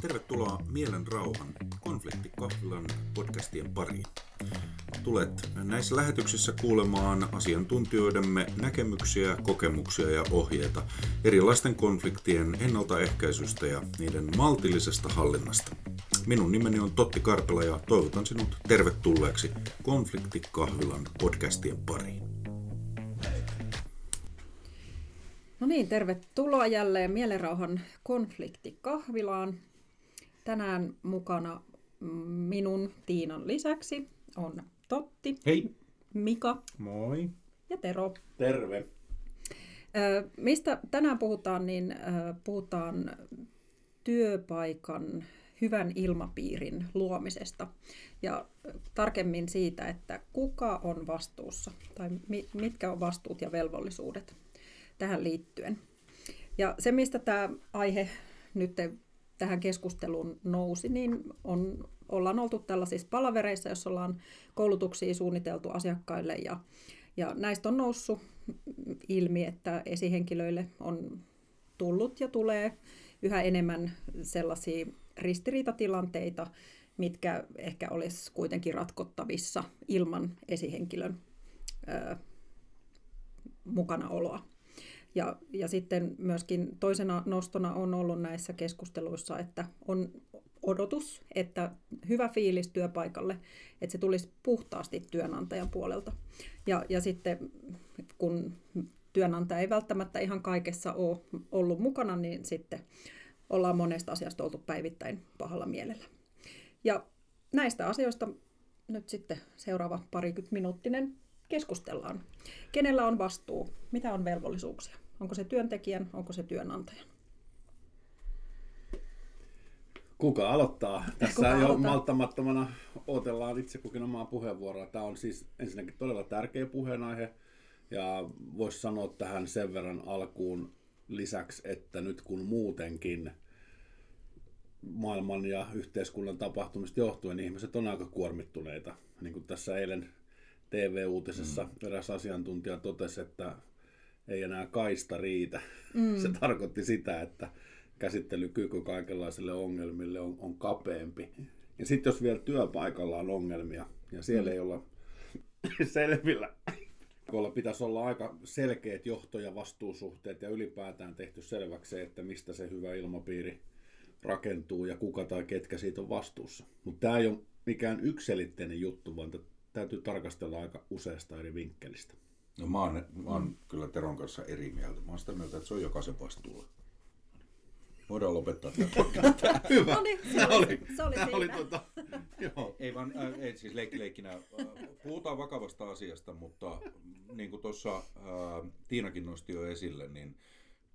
Tervetuloa Mielen rauhan konfliktikahvilan podcastien pariin. Tulet näissä lähetyksissä kuulemaan asiantuntijoidemme näkemyksiä, kokemuksia ja ohjeita erilaisten konfliktien ennaltaehkäisystä ja niiden maltillisesta hallinnasta. Minun nimeni on Totti Karpela ja toivotan sinut tervetulleeksi Konfliktikahvilan podcastien pariin. No niin, tervetuloa jälleen Mielenrauhan konfliktikahvilaan. Tänään mukana minun Tiinan lisäksi on Totti, Hei! Mika Moi. ja Tero. Terve. Mistä tänään puhutaan, niin puhutaan työpaikan hyvän ilmapiirin luomisesta ja tarkemmin siitä, että kuka on vastuussa tai mi- mitkä on vastuut ja velvollisuudet tähän liittyen. Ja se, mistä tämä aihe nyt tähän keskusteluun nousi, niin on, ollaan oltu tällaisissa palavereissa, joissa ollaan koulutuksia suunniteltu asiakkaille ja, ja näistä on noussut ilmi, että esihenkilöille on tullut ja tulee yhä enemmän sellaisia ristiriitatilanteita, mitkä ehkä olisi kuitenkin ratkottavissa ilman esihenkilön ö, mukanaoloa. Ja, ja sitten myöskin toisena nostona on ollut näissä keskusteluissa, että on odotus, että hyvä fiilis työpaikalle, että se tulisi puhtaasti työnantajan puolelta. Ja, ja sitten kun työnantaja ei välttämättä ihan kaikessa ole ollut mukana, niin sitten ollaan monesta asiasta oltu päivittäin pahalla mielellä. Ja näistä asioista nyt sitten seuraava parikymmentä minuuttinen keskustellaan. Kenellä on vastuu? Mitä on velvollisuuksia? Onko se työntekijän, onko se työnantajan? Kuka aloittaa? Tässä Kuka jo aloittaa? malttamattomana odotellaan itse kukin omaa puheenvuoroa. Tämä on siis ensinnäkin todella tärkeä puheenaihe. Ja voisi sanoa tähän sen verran alkuun lisäksi, että nyt kun muutenkin maailman ja yhteiskunnan tapahtumista johtuen ihmiset on aika kuormittuneita. Niin kuin tässä eilen TV-uutisessa mm. eräs asiantuntija totesi, että ei enää kaista riitä. Mm. Se tarkoitti sitä, että käsittelykyky kaikenlaisille ongelmille on, on kapeampi. Ja sitten jos vielä työpaikalla on ongelmia ja siellä mm. ei olla selvillä, kun pitäisi olla aika selkeät johto- ja vastuusuhteet ja ylipäätään tehty selväksi se, että mistä se hyvä ilmapiiri rakentuu ja kuka tai ketkä siitä on vastuussa. Mutta tämä ei ole mikään yksilitteinen juttu, vaan täytyy tarkastella aika useasta eri vinkkelistä. No mä oon, mä oon kyllä Teron kanssa eri mieltä. Mä oon sitä mieltä, että se on jokaisen vastuulla. Voidaan lopettaa tämä. Hyvä. No niin, se oli, se oli siinä. oli tota, joo. Ei vaan, äh, ei siis leikki leikkinä. Äh, puhutaan vakavasta asiasta, mutta niin kuin tuossa äh, Tiinakin nosti jo esille, niin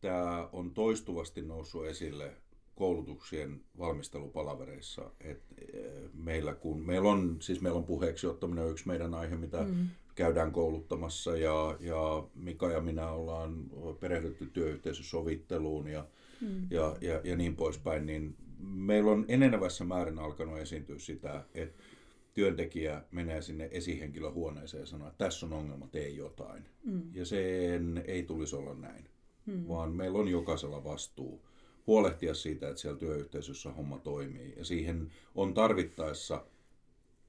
tämä on toistuvasti noussut esille koulutuksien valmistelupalavereissa. Et, äh, meillä, kun, meillä, on, siis meillä on puheeksi ottaminen on yksi meidän aihe, mitä mm. käydään kouluttamassa ja, ja Mika ja minä ollaan perehdytty työyhteisösovitteluun ja, mm. ja, ja, ja niin poispäin, niin meillä on enenevässä määrin alkanut esiintyä sitä, että työntekijä menee sinne esihenkilöhuoneeseen ja sanoo, että tässä on ongelma, tee jotain. Mm. Ja sen ei tulisi olla näin, mm. vaan meillä on jokaisella vastuu huolehtia siitä, että siellä työyhteisössä homma toimii. Ja siihen on tarvittaessa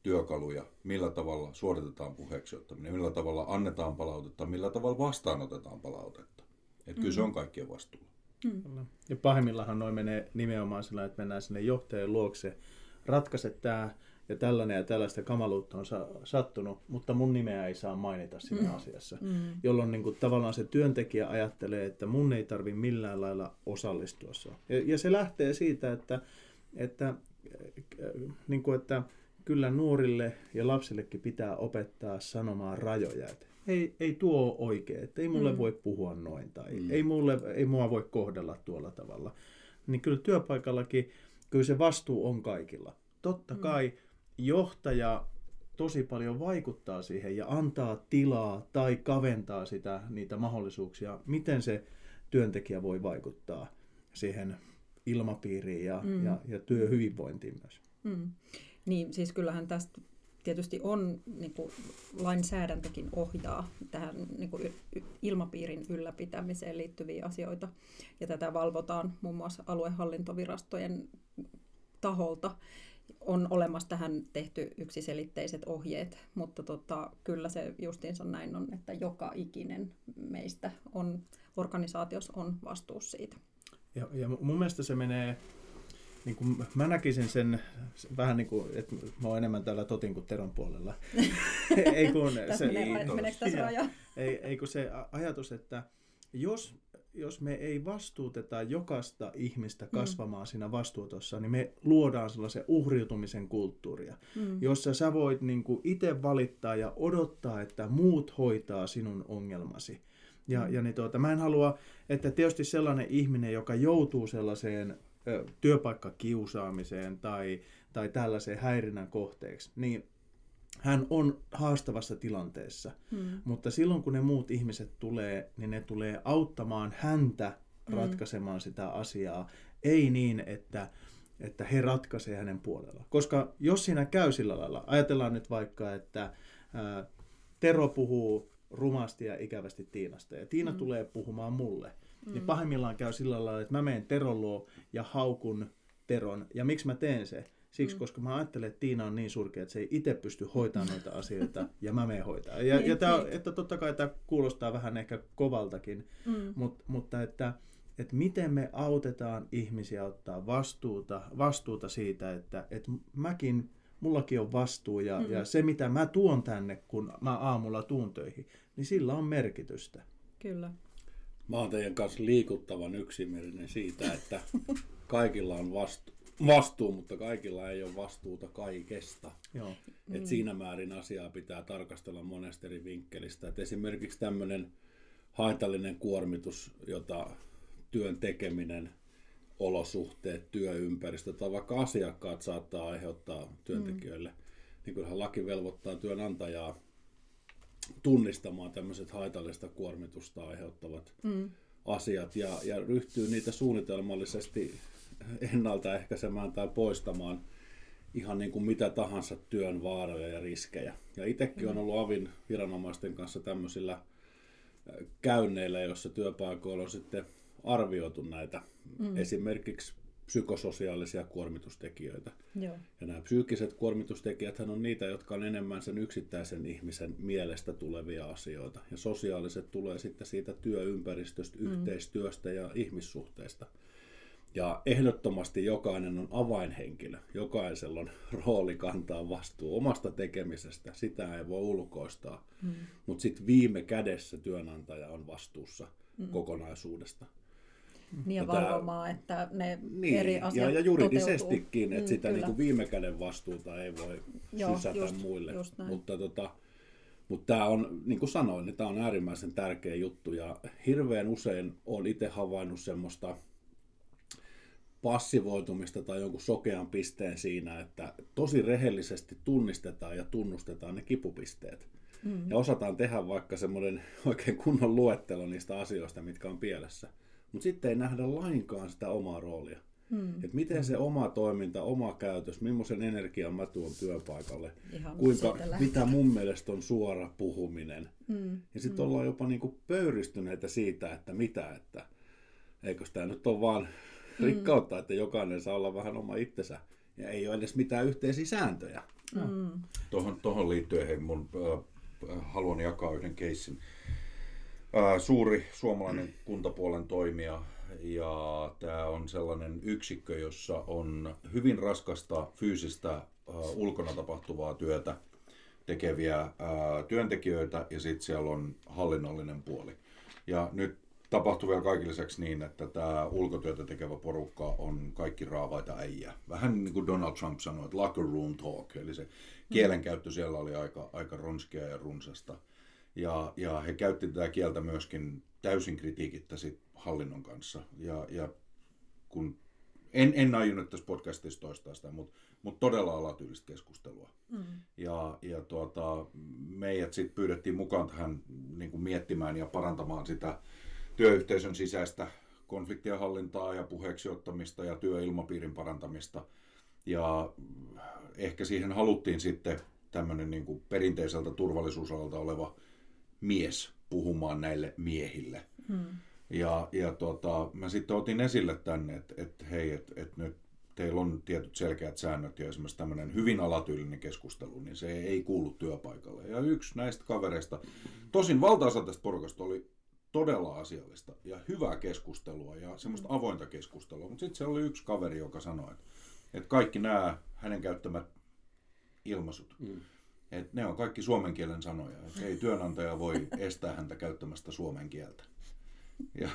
työkaluja, millä tavalla suoritetaan puheeksi ottaminen, millä tavalla annetaan palautetta, millä tavalla vastaanotetaan palautetta. Että kyllä se on kaikkien vastuulla. Kyllä. Ja pahimmillaan noin menee nimenomaan sillä, että mennään sinne johtajan luokse, ratkaise tämä ja tällainen ja tällaista kamaluutta on sa- sattunut, mutta mun nimeä ei saa mainita siinä mm. asiassa. Mm. Jolloin niin kuin, tavallaan se työntekijä ajattelee, että mun ei tarvi millään lailla osallistua. Ja, ja se lähtee siitä, että, että, äh, niin kuin, että kyllä nuorille ja lapsillekin pitää opettaa sanomaan rajoja. Että ei, ei tuo ole oikein, että ei mulle mm. voi puhua noin tai mm. ei, mulle, ei mua voi kohdella tuolla tavalla. Niin kyllä työpaikallakin, kyllä se vastuu on kaikilla. Totta mm. Johtaja tosi paljon vaikuttaa siihen ja antaa tilaa tai kaventaa sitä, niitä mahdollisuuksia, miten se työntekijä voi vaikuttaa siihen ilmapiiriin ja, mm. ja, ja työhyvinvointiin myös. Mm. Niin, siis kyllähän tästä tietysti on niin kuin, lainsäädäntökin ohjaa tähän niin kuin, ilmapiirin ylläpitämiseen liittyviä asioita. Ja tätä valvotaan muun muassa aluehallintovirastojen taholta on olemassa tähän tehty yksiselitteiset ohjeet, mutta tota, kyllä se justiinsa näin on, että joka ikinen meistä on organisaatiossa on vastuussa siitä. Ja, ja mun mielestä se menee, niin kuin mä näkisin sen vähän niin kuin, että mä oon enemmän täällä Totin kuin Teron puolella. ei kun se, menee, meneekö tässä raja? Ei, ei kun se ajatus, että jos jos me ei vastuuteta jokaista ihmistä mm. kasvamaan mm. siinä vastuutossa, niin me luodaan sellaisen uhriutumisen kulttuuria, mm. jossa sä voit niin itse valittaa ja odottaa, että muut hoitaa sinun ongelmasi. Ja, mm. ja niin tuota, mä en halua, että tietysti sellainen ihminen, joka joutuu sellaiseen ö, työpaikkakiusaamiseen tai, tai tällaiseen häirinnän kohteeksi, niin hän on haastavassa tilanteessa, hmm. mutta silloin kun ne muut ihmiset tulee, niin ne tulee auttamaan häntä hmm. ratkaisemaan sitä asiaa, ei niin, että, että he ratkaisee hänen puolella. Koska jos siinä käy sillä lailla, ajatellaan nyt vaikka, että ää, Tero puhuu rumasti ja ikävästi Tiinasta, ja Tiina hmm. tulee puhumaan mulle, niin hmm. pahimmillaan käy sillä lailla, että mä menen Teron luo ja haukun Teron, ja miksi mä teen se? Siksi, mm. koska mä ajattelen, että Tiina on niin surkea, että se ei itse pysty hoitamaan noita asioita, ja mä menen hoitaa. Ja, niin, ja tää, niin. että totta kai tämä kuulostaa vähän ehkä kovaltakin, mm. mutta, mutta että, että miten me autetaan ihmisiä ottaa vastuuta, vastuuta siitä, että, että mäkin, mullakin on vastuu, ja, mm. ja se mitä mä tuon tänne, kun mä aamulla tuun töihin, niin sillä on merkitystä. Kyllä. Mä oon teidän kanssa liikuttavan yksimielinen siitä, että kaikilla on vastuu vastuu, mutta kaikilla ei ole vastuuta kaikesta. Joo. Et mm. Siinä määrin asiaa pitää tarkastella monesta eri vinkkelistä. Et esimerkiksi tämmöinen haitallinen kuormitus, jota työn tekeminen, olosuhteet, työympäristö tai vaikka asiakkaat saattaa aiheuttaa työntekijöille, mm. niin kyllähän laki velvoittaa työnantajaa tunnistamaan tämmöiset haitallista kuormitusta aiheuttavat mm. asiat ja, ja ryhtyy niitä suunnitelmallisesti ennaltaehkäisemään tai poistamaan ihan niin kuin mitä tahansa työn vaaroja ja riskejä. Ja itsekin mm. on ollut avin viranomaisten kanssa tämmöisillä äh, käynneillä, joissa työpaikoilla on sitten arvioitu näitä mm. esimerkiksi psykososiaalisia kuormitustekijöitä. Joo. Ja nämä psyykkiset kuormitustekijät on niitä, jotka on enemmän sen yksittäisen ihmisen mielestä tulevia asioita. Ja sosiaaliset tulee sitten siitä työympäristöstä, mm. yhteistyöstä ja ihmissuhteista. Ja ehdottomasti jokainen on avainhenkilö. Jokaisella on rooli kantaa vastuu omasta tekemisestä. Sitä ei voi ulkoistaa. Mm. Mutta sitten viime kädessä työnantaja on vastuussa mm. kokonaisuudesta. Niin ja valvomaan, että ne niin, eri asiat ja, ja juridisestikin, että mm, sitä niin kuin viime käden vastuuta ei voi Joo, sysätä just, muille. Just Mutta tota, mutta tämä on, niin kuin sanoin, niin tämä on äärimmäisen tärkeä juttu ja hirveän usein olen itse havainnut semmoista passivoitumista tai jonkun sokean pisteen siinä, että tosi rehellisesti tunnistetaan ja tunnustetaan ne kipupisteet. Mm. Ja osataan tehdä vaikka semmoinen oikein kunnon luettelo niistä asioista, mitkä on pielessä. Mutta sitten ei nähdä lainkaan sitä omaa roolia. Mm. Et miten se oma toiminta, oma käytös, millaisen energian mä tuon työpaikalle, Ihan kuinka, mitä mun mielestä on suora puhuminen. Mm. Ja sitten mm. ollaan jopa niinku pöyristyneitä siitä, että mitä, että eikö tämä nyt ole vaan. Rikkautta, että jokainen saa olla vähän oma itsensä ja ei ole edes mitään yhteisiä sääntöjä. Mm. Tuohon, tuohon liittyen hei, mun, äh, haluan jakaa yhden keissin. Äh, suuri suomalainen kuntapuolen toimija ja tämä on sellainen yksikkö, jossa on hyvin raskasta fyysistä äh, ulkona tapahtuvaa työtä tekeviä äh, työntekijöitä ja sitten siellä on hallinnollinen puoli. Ja nyt tapahtui vielä kaikille lisäksi niin, että tämä ulkotyötä tekevä porukka on kaikki raavaita äijä. Vähän niin kuin Donald Trump sanoi, että locker room talk, eli se kielenkäyttö siellä oli aika, aika ronskia ja runsasta. Ja, ja he käytti tätä kieltä myöskin täysin kritiikittä sit hallinnon kanssa. Ja, ja kun, en, en aionnut tässä podcastissa toistaa sitä, mutta mut todella alatyylistä keskustelua. Mm. Ja, ja tuota, meidät sitten pyydettiin mukaan tähän niin kuin miettimään ja parantamaan sitä työyhteisön sisäistä konfliktien hallintaa ja puheeksi ottamista ja työilmapiirin parantamista. Ja ehkä siihen haluttiin sitten tämmöinen niin kuin perinteiseltä turvallisuusalalta oleva mies puhumaan näille miehille. Hmm. Ja, ja tota, mä sitten otin esille tänne, että et, hei, että et nyt teillä on tietyt selkeät säännöt ja esimerkiksi tämmöinen hyvin alatyylinen keskustelu, niin se ei kuulu työpaikalle. Ja yksi näistä kavereista, tosin valtaosa tästä porukasta oli todella asiallista ja hyvää keskustelua ja semmoista avointa keskustelua, mutta sitten se oli yksi kaveri, joka sanoi, että, että kaikki nämä hänen käyttämät ilmaisut, mm. että ne on kaikki suomen kielen sanoja, että ei työnantaja voi estää häntä käyttämästä suomen kieltä. Ja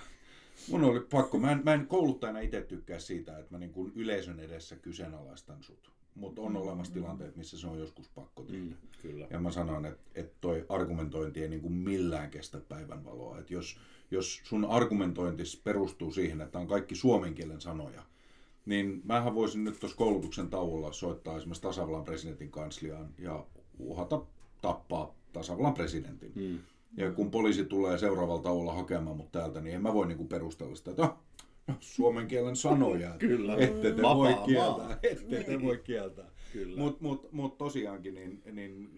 mun oli pakko, mä en, mä en kouluttajana itse tykkää siitä, että mä niin kuin yleisön edessä kyseenalaistan sut. Mutta on olemassa tilanteet, missä se on joskus pakko tehdä. Mm, kyllä. Ja mä sanon, että, että toi argumentointi ei niin kuin millään kestä päivänvaloa. Että jos, jos sun argumentointis perustuu siihen, että on kaikki suomen kielen sanoja, niin mähän voisin nyt tuossa koulutuksen tauolla soittaa esimerkiksi tasavallan presidentin kansliaan ja uhata tappaa tasavallan presidentin. Mm. Ja kun poliisi tulee seuraavalla tauolla hakemaan mut täältä, niin en mä voi niinku perustella sitä, että oh, suomen kielen sanoja, Kyllä. ette te Vapaa voi kieltää. Ette te voi kieltää. Kyllä. Mutta mut, mut tosiaankin, niin, niin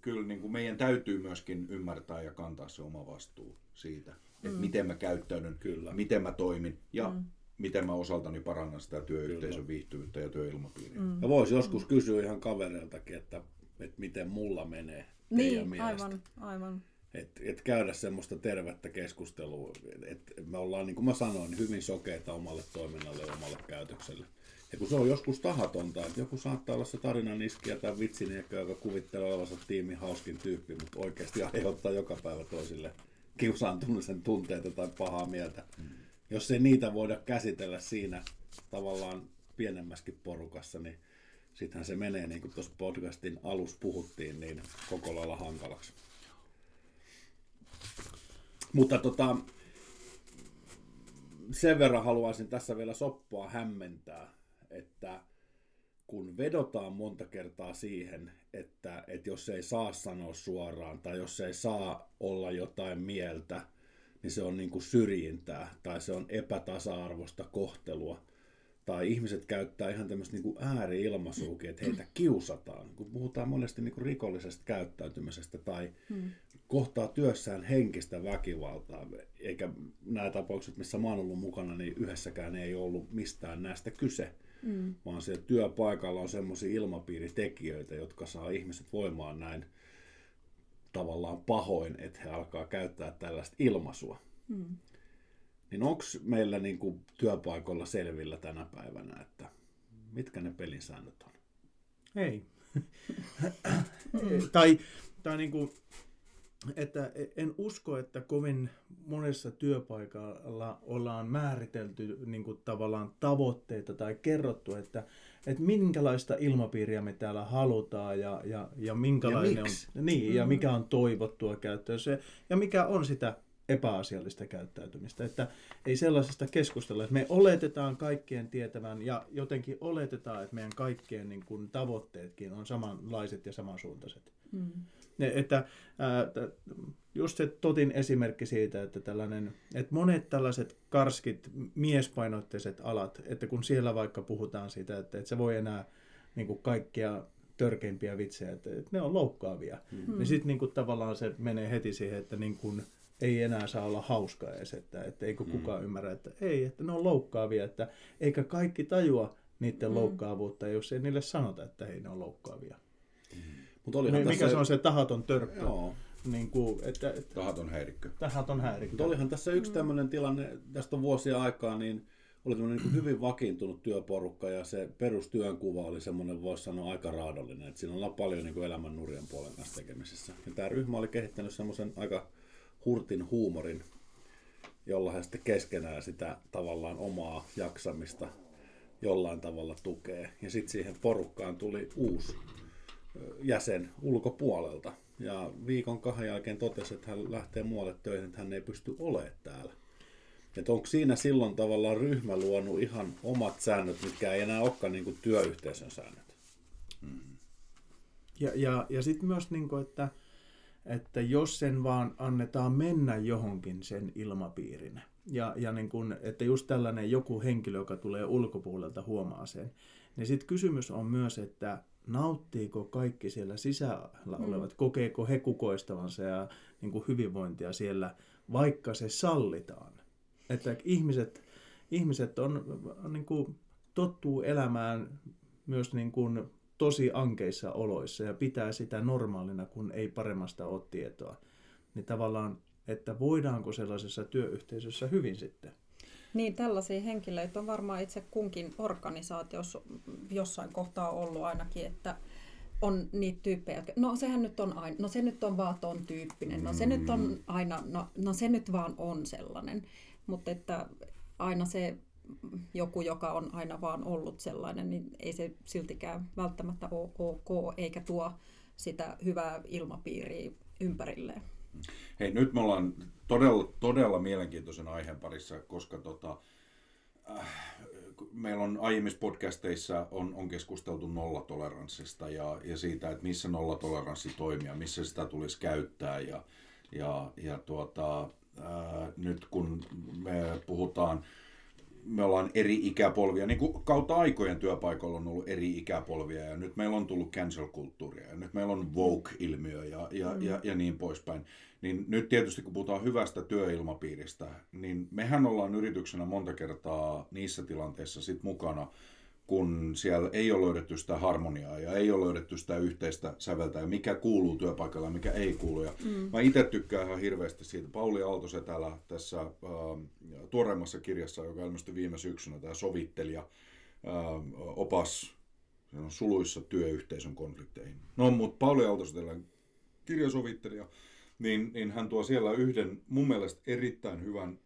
kyllä niin kuin meidän täytyy myöskin ymmärtää ja kantaa se oma vastuu siitä, että miten mä käyttäydyn, Kyllä. miten mä toimin ja mm. miten mä osaltani parannan sitä työyhteisön viihtyvyyttä ja työilmapiiriä. Mm. Ja voisi joskus kysyä ihan kavereiltakin, että, että miten mulla menee Niin, aivan, aivan. Et, et käydä semmoista tervettä keskustelua. Et, et me ollaan, niin kuin mä sanoin, hyvin sokeita omalle toiminnalle ja omalle käytökselle. Ja kun se on joskus tahatonta, että joku saattaa olla se tarinan iskiä tai vitsiniekö, joka kuvittelee olevansa tiimin hauskin tyyppi, mutta oikeasti aiheuttaa joka päivä toisille kiusaantumisen tunteita tai pahaa mieltä. Mm. Jos ei niitä voida käsitellä siinä tavallaan pienemmäskin porukassa, niin sittenhän se menee, niin kuin tuossa podcastin alussa puhuttiin, niin koko lailla hankalaksi. Mutta tota, sen verran haluaisin tässä vielä soppaa hämmentää, että kun vedotaan monta kertaa siihen, että, että jos ei saa sanoa suoraan tai jos ei saa olla jotain mieltä, niin se on niin kuin syrjintää tai se on epätasa-arvoista kohtelua. Tai ihmiset käyttää ihan tämmöistä niin ääri-ilmaisuukin, että heitä kiusataan. Kun puhutaan monesti niin kuin rikollisesta käyttäytymisestä tai hmm. Kohtaa työssään henkistä väkivaltaa, eikä nämä tapaukset, missä mä oon ollut mukana, niin yhdessäkään ei ollut mistään näistä kyse. Mm. Vaan siellä työpaikalla on semmoisia ilmapiiritekijöitä, jotka saa ihmiset voimaan näin tavallaan pahoin, että he alkaa käyttää tällaista ilmaisua. Mm. Niin onko meillä niin kuin työpaikoilla selvillä tänä päivänä, että mitkä ne pelisäännöt on? Ei. tai tai niin kuin, että en usko, että kovin monessa työpaikalla ollaan määritelty niin kuin tavallaan tavoitteita tai kerrottu, että, että minkälaista ilmapiiriä me täällä halutaan ja, ja, ja minkälainen Ja on, niin, ja mikä on toivottua käyttöä se, ja mikä on sitä epäasiallista käyttäytymistä. Että ei sellaisesta keskustella, että me oletetaan kaikkien tietävän ja jotenkin oletetaan, että meidän kaikkien niin kuin, tavoitteetkin on samanlaiset ja samansuuntaiset. Mm. Että ää, just se Totin esimerkki siitä, että, tällainen, että monet tällaiset karskit miespainoitteiset alat, että kun siellä vaikka puhutaan siitä, että, että se voi enää niin kuin kaikkia törkeimpiä vitsejä, että, että ne on loukkaavia, mm. niin sitten niin kuin, tavallaan se menee heti siihen, että niin kuin, ei enää saa olla hauska edes, että, että eikö kukaan ymmärrä, että ei, että ne on loukkaavia, että eikä kaikki tajua niiden mm. loukkaavuutta, jos ei niille sanota, että hei, ne on loukkaavia. Mutta olihan Mikä tässä, se on se tahaton törppö? Joo. Niin kuin, että, että Tahaton häirikkö. tahaton häirikkö. Mutta olihan tässä yksi tämmöinen tilanne, tästä on vuosia aikaa, niin oli tämmöinen niin hyvin vakiintunut työporukka ja se perustyönkuva oli semmoinen, voisi sanoa, aika raadollinen. Että siinä ollaan paljon niin kuin elämän nurjan puolen kanssa tekemisissä. Ja tämä ryhmä oli kehittänyt semmoisen aika hurtin huumorin, jolla he sitten keskenään sitä tavallaan omaa jaksamista jollain tavalla tukee. Ja sitten siihen porukkaan tuli uusi jäsen ulkopuolelta. Ja viikon kahden jälkeen totesi, että hän lähtee muualle töihin, että hän ei pysty olemaan täällä. Että onko siinä silloin tavallaan ryhmä luonut ihan omat säännöt, mitkä ei enää olekaan niin kuin työyhteisön säännöt? Ja, ja, ja sitten myös, niin kuin, että, että jos sen vaan annetaan mennä johonkin sen ilmapiirin, ja, ja niin kuin, että just tällainen joku henkilö, joka tulee ulkopuolelta huomaa sen, niin sitten kysymys on myös, että nauttiiko kaikki siellä sisällä olevat, kokeeko he kukoistavansa ja niin kuin hyvinvointia siellä, vaikka se sallitaan. Että ihmiset, ihmiset on, on niin kuin tottuu elämään myös niin kuin tosi ankeissa oloissa ja pitää sitä normaalina, kun ei paremmasta ole tietoa. Niin tavallaan, että voidaanko sellaisessa työyhteisössä hyvin sitten? Niin, tällaisia henkilöitä on varmaan itse kunkin organisaatiossa jossain kohtaa ollut ainakin, että on niitä tyyppejä, jotka, no sehän nyt on aina, no se nyt on vaan ton tyyppinen, no se nyt on mm. aina, no, no se nyt vaan on sellainen. Mutta että aina se joku, joka on aina vaan ollut sellainen, niin ei se siltikään välttämättä ole ok, eikä tuo sitä hyvää ilmapiiriä ympärilleen. Hei, nyt me ollaan todella, todella mielenkiintoisen aiheen parissa, koska tota, äh, meillä on aiemmissa podcasteissa on, on keskusteltu nollatoleranssista ja, ja siitä, että missä nollatoleranssi toimii missä sitä tulisi käyttää. Ja, ja, ja tuota, äh, nyt kun me puhutaan me ollaan eri ikäpolvia, niin kuin kautta aikojen työpaikoilla on ollut eri ikäpolvia ja nyt meillä on tullut cancel-kulttuuria ja nyt meillä on woke-ilmiö ja, ja, mm. ja, ja niin poispäin. Niin nyt tietysti kun puhutaan hyvästä työilmapiiristä, niin mehän ollaan yrityksenä monta kertaa niissä tilanteissa sit mukana, kun siellä ei ole löydetty sitä harmoniaa ja ei ole löydetty sitä yhteistä säveltä ja mikä kuuluu työpaikalla ja mikä ei kuulu. Ja mm. Mä itse tykkään ihan hirveästi siitä. Pauli Aalto täällä tässä äh, tuoreimmassa kirjassa, joka ilmestyi viime syksynä, tämä sovittelija, äh, opas on suluissa työyhteisön konflikteihin. No, mutta Pauli Aaltosetälä kirjasovittelija, niin, niin hän tuo siellä yhden mun mielestä erittäin hyvän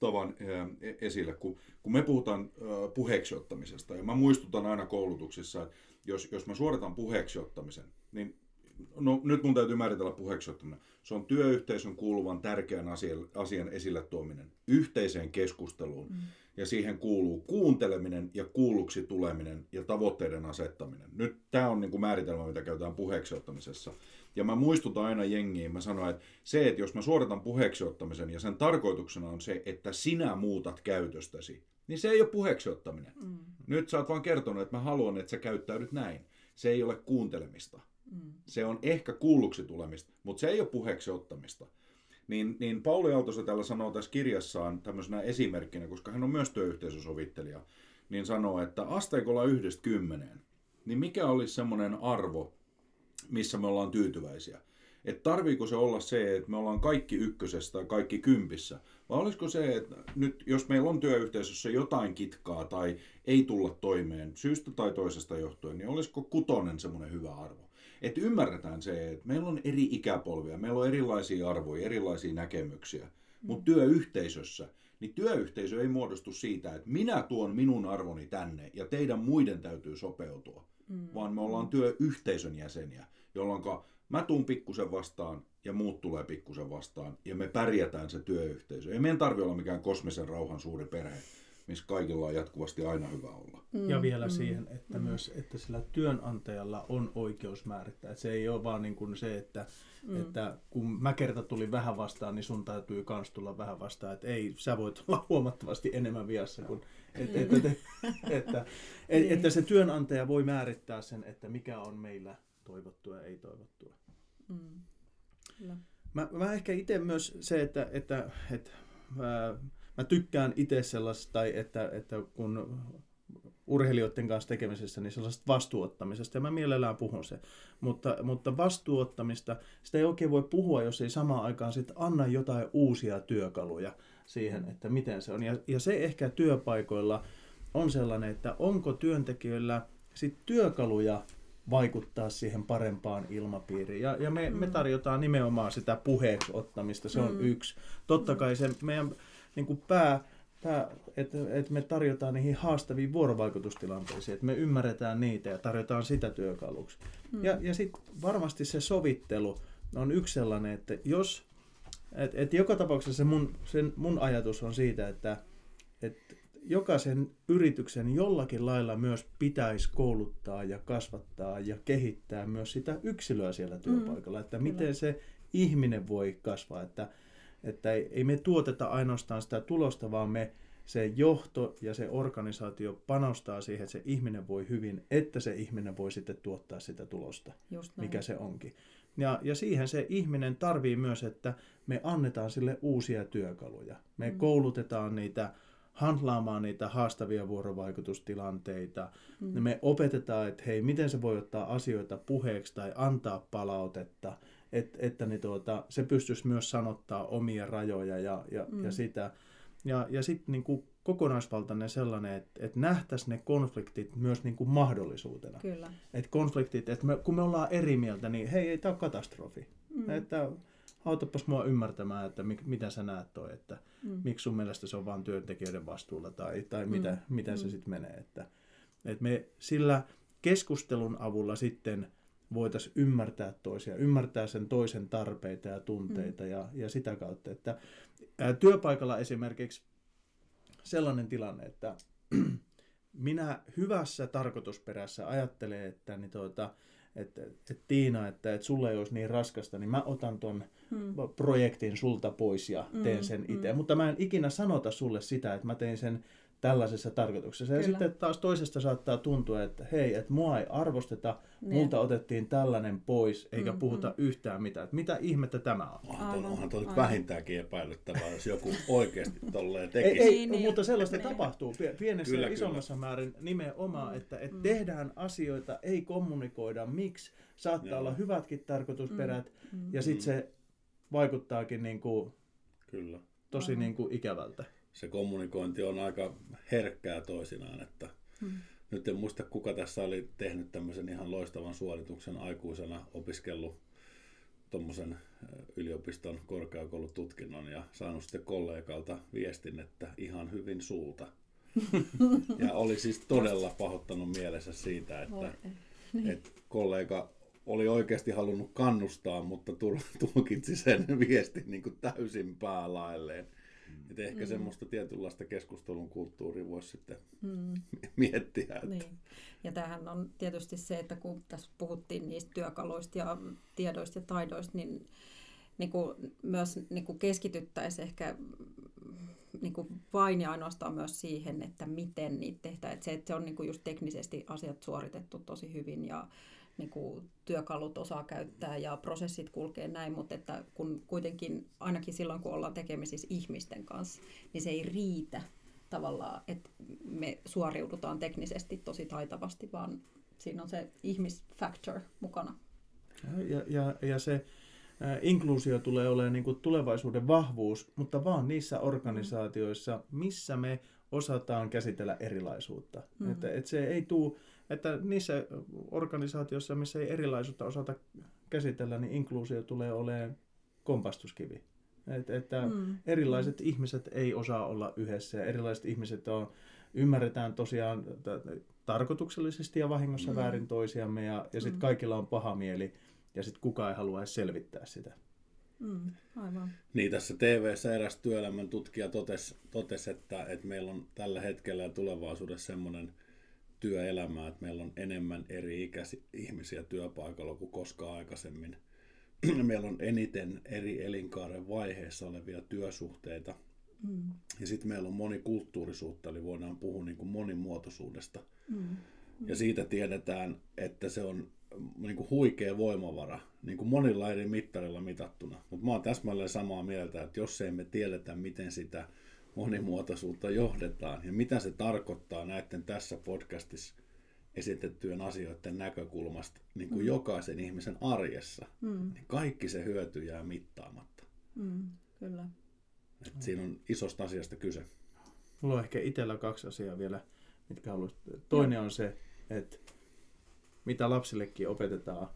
tavan e, esille, kun, kun me puhutaan puheeksi ottamisesta, ja mä muistutan aina koulutuksissa, että jos, jos mä suoritan puheeksi ottamisen, niin no, nyt mun täytyy määritellä puheeksi ottaminen. Se on työyhteisön kuuluvan tärkeän asian, asian esille tuominen yhteiseen keskusteluun, mm. Ja siihen kuuluu kuunteleminen ja kuulluksi tuleminen ja tavoitteiden asettaminen. Nyt tämä on niin kuin määritelmä, mitä käytetään puheeksi ottamisessa. Ja mä muistutan aina jengiin, mä sanoin, että se, että jos mä suoritan puheeksi ottamisen ja sen tarkoituksena on se, että sinä muutat käytöstäsi, niin se ei ole puheeksi ottaminen. Mm. Nyt sä oot vaan kertonut, että mä haluan, että sä käyttäydyt näin. Se ei ole kuuntelemista. Mm. Se on ehkä kuulluksi tulemista, mutta se ei ole puheeksi ottamista. Niin, niin Pauli Aaltosa tällä sanoo tässä kirjassaan tämmöisenä esimerkkinä, koska hän on myös työyhteisösovittelija, niin sanoo, että asteikolla yhdestä kymmeneen, niin mikä olisi semmoinen arvo, missä me ollaan tyytyväisiä. Että tarviiko se olla se, että me ollaan kaikki ykkösestä tai kaikki kympissä, vai olisiko se, että nyt jos meillä on työyhteisössä jotain kitkaa tai ei tulla toimeen syystä tai toisesta johtuen, niin olisiko kutonen semmoinen hyvä arvo? Että ymmärretään se, että meillä on eri ikäpolvia, meillä on erilaisia arvoja, erilaisia näkemyksiä, mutta työyhteisössä, niin työyhteisö ei muodostu siitä, että minä tuon minun arvoni tänne ja teidän muiden täytyy sopeutua, mm. vaan me ollaan työyhteisön jäseniä jolloin mä tuun pikkusen vastaan ja muut tulee pikkusen vastaan ja me pärjätään se työyhteisö. Ei meidän tarvitse olla mikään kosmisen rauhan suuri perhe, missä kaikilla on jatkuvasti aina hyvä olla. Mm, ja vielä mm, siihen, että mm. myös että sillä työnantajalla on oikeus määrittää. Että se ei ole vaan niin kuin se, että, mm. että kun mä kerta tulin vähän vastaan, niin sun täytyy kans tulla vähän vastaan. Että ei, sä voit olla huomattavasti enemmän viassa kuin et, et, et, et, että, et, että se työnantaja voi määrittää sen, että mikä on meillä toivottua ja ei toivottua. Mm. Mä, mä ehkä itse myös se, että, että, että mä, mä tykkään itse sellaista, tai että, että kun urheilijoiden kanssa tekemisessä, niin sellaisesta vastuuottamisesta, ja mä mielellään puhun se. Mutta, mutta vastuuottamista, sitä ei oikein voi puhua, jos ei samaan aikaan sit anna jotain uusia työkaluja siihen, että miten se on. Ja, ja se ehkä työpaikoilla on sellainen, että onko työntekijöillä sit työkaluja vaikuttaa siihen parempaan ilmapiiriin. Ja, ja me, mm. me tarjotaan nimenomaan sitä puheeksi ottamista, se on mm. yksi. Totta kai se meidän niin kuin pää, pää että et me tarjotaan niihin haastaviin vuorovaikutustilanteisiin, että me ymmärretään niitä ja tarjotaan sitä työkaluksi. Mm. Ja, ja sitten varmasti se sovittelu on yksi sellainen, että jos, että et joka tapauksessa se mun, sen, mun ajatus on siitä, että et jokaisen yrityksen jollakin lailla myös pitäisi kouluttaa ja kasvattaa ja kehittää myös sitä yksilöä siellä mm. työpaikalla, mm, että miten kyllä. se ihminen voi kasvaa, että, että ei, ei me tuoteta ainoastaan sitä tulosta, vaan me se johto ja se organisaatio panostaa siihen, että se ihminen voi hyvin, että se ihminen voi sitten tuottaa sitä tulosta, mikä se onkin. Ja, ja siihen se ihminen tarvii myös, että me annetaan sille uusia työkaluja. Me mm. koulutetaan niitä handlaamaan niitä haastavia vuorovaikutustilanteita. Mm. Me opetetaan, että hei, miten se voi ottaa asioita puheeksi tai antaa palautetta, että, että ne tuota, se pystyisi myös sanottaa omia rajoja ja, ja, mm. ja sitä. Ja, ja sitten niin kokonaisvaltainen sellainen, että, että nähtäisiin ne konfliktit myös niin kuin mahdollisuutena. Kyllä. Että konfliktit, että me, kun me ollaan eri mieltä, niin hei, ei tämä ole katastrofi. Mm. Että autapas mua ymmärtämään, että mi, mitä sä näet toi, että mm. miksi sun mielestä se on vain työntekijöiden vastuulla tai, tai mm. mitä, mitä mm. se sitten menee. Että, että me sillä keskustelun avulla sitten voitaisiin ymmärtää toisia, ymmärtää sen toisen tarpeita ja tunteita mm. ja, ja sitä kautta, että ää, työpaikalla esimerkiksi sellainen tilanne, että minä hyvässä tarkoitusperässä ajattelen, että niin tuota, että, että Tiina, että, että sulle ei olisi niin raskasta, niin mä otan ton hmm. projektin sulta pois ja teen hmm, sen itse. Hmm. Mutta mä en ikinä sanota sulle sitä, että mä tein sen tällaisessa tarkoituksessa. Kyllä. Ja sitten taas toisesta saattaa tuntua, että hei, että mua ei arvosteta, niin. multa otettiin tällainen pois, eikä mm, puhuta mm. yhtään mitään. Että mitä ihmettä tämä on? Onhan, onhan tuo nyt vähintäänkin epäilyttävää, jos joku oikeasti tolleen tekisi. Ei, ei niin, niin. mutta sellaista niin. tapahtuu pienessä kyllä, ja isommassa kyllä. määrin nimenomaan, että, että mm. tehdään asioita, ei kommunikoida, miksi. Saattaa Joo. olla hyvätkin tarkoitusperät, mm, mm. ja sitten se vaikuttaakin niin kuin Kyllä. tosi niin kuin ikävältä se kommunikointi on aika herkkää toisinaan, että hmm. nyt en muista kuka tässä oli tehnyt tämmöisen ihan loistavan suorituksen aikuisena opiskellut tuommoisen yliopiston korkeakoulututkinnon ja saanut sitten kollegalta viestin, että ihan hyvin sulta. ja oli siis todella pahoittanut mielessä siitä, että, niin. että kollega oli oikeasti halunnut kannustaa, mutta tulkitsi sen viestin niin kuin täysin päälailleen. Mm. Että ehkä mm. semmoista tietynlaista keskustelun kulttuuria voisi sitten mm. miettiä. Että... Niin. Ja tämähän on tietysti se, että kun tässä puhuttiin niistä työkaluista ja tiedoista ja taidoista, niin, niin kuin myös niin kuin keskityttäisiin ehkä niin kuin vain ja ainoastaan myös siihen, että miten niitä tehdään. Että se, että se on niin kuin just teknisesti asiat suoritettu tosi hyvin ja niin kuin työkalut osaa käyttää ja prosessit kulkee näin, mutta että kun kuitenkin ainakin silloin, kun ollaan tekemisissä ihmisten kanssa, niin se ei riitä tavallaan, että me suoriudutaan teknisesti tosi taitavasti, vaan siinä on se ihmisfactor mukana. Ja, ja, ja se inkluusio tulee olemaan niin kuin tulevaisuuden vahvuus, mutta vaan niissä organisaatioissa, missä me osataan käsitellä erilaisuutta. Mm. Että, että se ei tule että niissä organisaatioissa, missä ei erilaisuutta osata käsitellä, niin inkluusio tulee olemaan kompastuskivi. Et, että mm. erilaiset mm. ihmiset ei osaa olla yhdessä ja erilaiset ihmiset on, ymmärretään tosiaan t- tarkoituksellisesti ja vahingossa mm. väärin toisiamme ja, ja sitten mm. kaikilla on paha mieli ja sitten kukaan ei halua edes selvittää sitä. Mm, aivan. Niin, tässä TV-ssä eräs työelämän tutkija totesi, totesi että, että meillä on tällä hetkellä ja tulevaisuudessa semmoinen työelämää, että meillä on enemmän eri ikäisiä ihmisiä työpaikalla kuin koskaan aikaisemmin. meillä on eniten eri elinkaaren vaiheessa olevia työsuhteita. Mm. Ja sitten meillä on monikulttuurisuutta, eli voidaan puhua niin kuin monimuotoisuudesta. Mm. Mm. Ja siitä tiedetään, että se on niin kuin huikea voimavara, niin kuin monilla eri mittarilla mitattuna. Mutta mä oon täsmälleen samaa mieltä, että jos ei me tiedetä, miten sitä monimuotoisuutta johdetaan ja mitä se tarkoittaa näiden tässä podcastissa esitettyjen asioiden näkökulmasta niin kuin mm. jokaisen ihmisen arjessa, mm. niin kaikki se hyöty jää mittaamatta. Mm, kyllä. Et siinä on isosta asiasta kyse. Mulla on ehkä itsellä kaksi asiaa vielä, mitkä haluaisin. Toinen on se, että mitä lapsillekin opetetaan,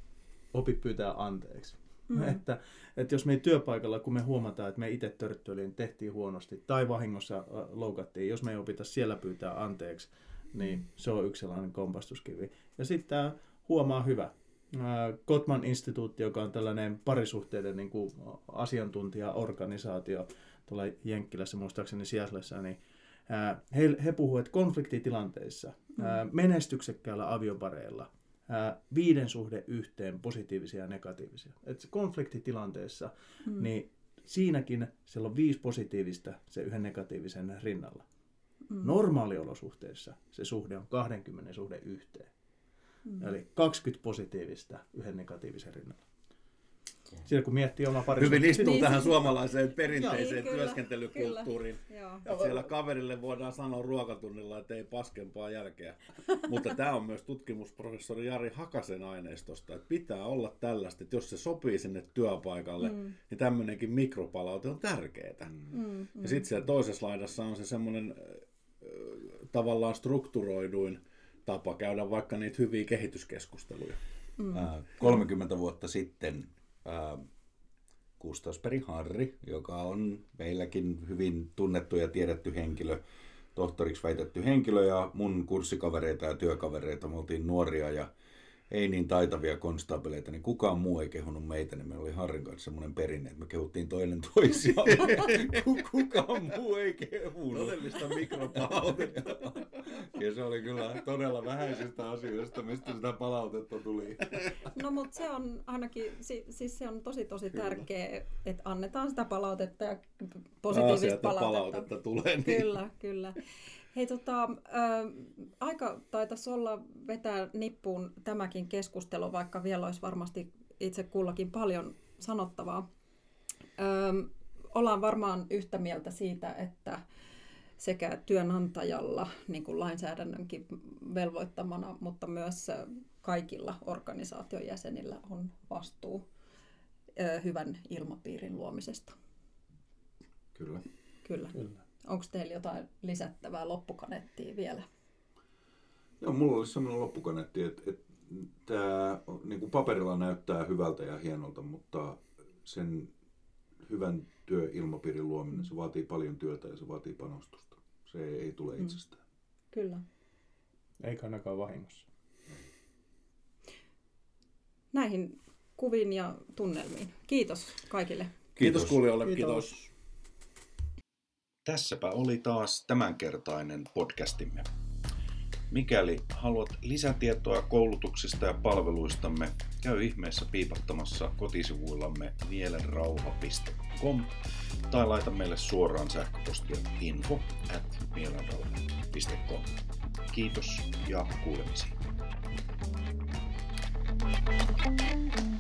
opi pyytää anteeksi. Mm. Että, että jos me ei työpaikalla, kun me huomataan, että me itse törttöiliin, tehtiin huonosti tai vahingossa loukattiin, jos me ei opita siellä pyytää anteeksi, niin se on yksi sellainen kompastuskivi. Ja sitten tämä huomaa hyvä. Kotman instituutti, joka on tällainen parisuhteiden niin kuin asiantuntijaorganisaatio tuolla Jenkkilässä, muistaakseni Sieslessä, niin he, he puhuvat, että konfliktitilanteissa, mm. menestyksekkäällä aviopareilla – viiden suhde yhteen positiivisia ja negatiivisia. Et konfliktitilanteessa, mm. niin siinäkin siellä on viisi positiivista se yhden negatiivisen rinnalla. Mm. Normaaliolosuhteissa se suhde on 20 suhde yhteen. Mm. Eli 20 positiivista yhden negatiivisen rinnalla. Siinä kun miettii oma parisuhde. Hyvin istuu Niin, tähän suomalaiseen perinteiseen Niin, kyllä, työskentelykulttuuriin. Joo. Et siellä kaverille voidaan sanoa ruokatunnilla, että ei paskempaa jälkeä. Mutta tämä on myös tutkimusprofessori Jari Hakasen aineistosta, että pitää olla tällaista, että jos se sopii sinne työpaikalle, mm. niin tämmöinenkin mikropalaute on tärkeää. Mm, Ja sitten siellä toisessa laidassa on se semmoinen tavallaan strukturoiduin tapa käydä vaikka niitä hyviä kehityskeskusteluja. Ää, 30 vuotta sitten ää, Kustasperi Harri, joka on meilläkin hyvin tunnettu ja tiedetty henkilö, tohtoriksi väitetty henkilö ja mun kurssikavereita ja työkavereita, me oltiin nuoria ja ei niin taitavia konstaapeleita, niin kukaan muu ei kehunut meitä, niin meillä oli Harrin kanssa semmoinen perinne, että me kehuttiin toinen toisiaan. Ku- kukaan muu ei kehunut. Todellista mikropalautetta. Ja se oli kyllä todella vähäisistä asioista, mistä sitä palautetta tuli. No mutta se on ainakin, si, siis se on tosi tosi tärkeää, että annetaan sitä palautetta ja positiivista Sieltä palautetta. palautetta tulee. Niin. Kyllä, kyllä. Hei tota, ä, aika taitaisi olla vetää nippuun tämäkin keskustelu, vaikka vielä olisi varmasti itse kullakin paljon sanottavaa. Ö, ollaan varmaan yhtä mieltä siitä, että sekä työnantajalla niin kuin lainsäädännönkin velvoittamana, mutta myös kaikilla organisaation jäsenillä on vastuu hyvän ilmapiirin luomisesta. Kyllä. Kyllä. Kyllä. Onko teillä jotain lisättävää loppukaneettiin vielä? Joo, mulla oli sellainen loppukaneetti, että, että tämä niin kuin paperilla näyttää hyvältä ja hienolta, mutta sen hyvän työilmapiirin luominen, se vaatii paljon työtä ja se vaatii panostusta. Se ei, ei tule itsestään. Kyllä. Eikä ainakaan vahingossa. Näihin kuviin ja tunnelmiin. Kiitos kaikille. Kiitos kuulijoille. Kiitos. Kiitos. Tässäpä oli taas tämänkertainen podcastimme. Mikäli haluat lisätietoa koulutuksista ja palveluistamme, käy ihmeessä piipattamassa kotisivuillamme mielenrauha.com tai laita meille suoraan sähköpostia info at mielenrauha.com. Kiitos ja kuulemisiin. thank you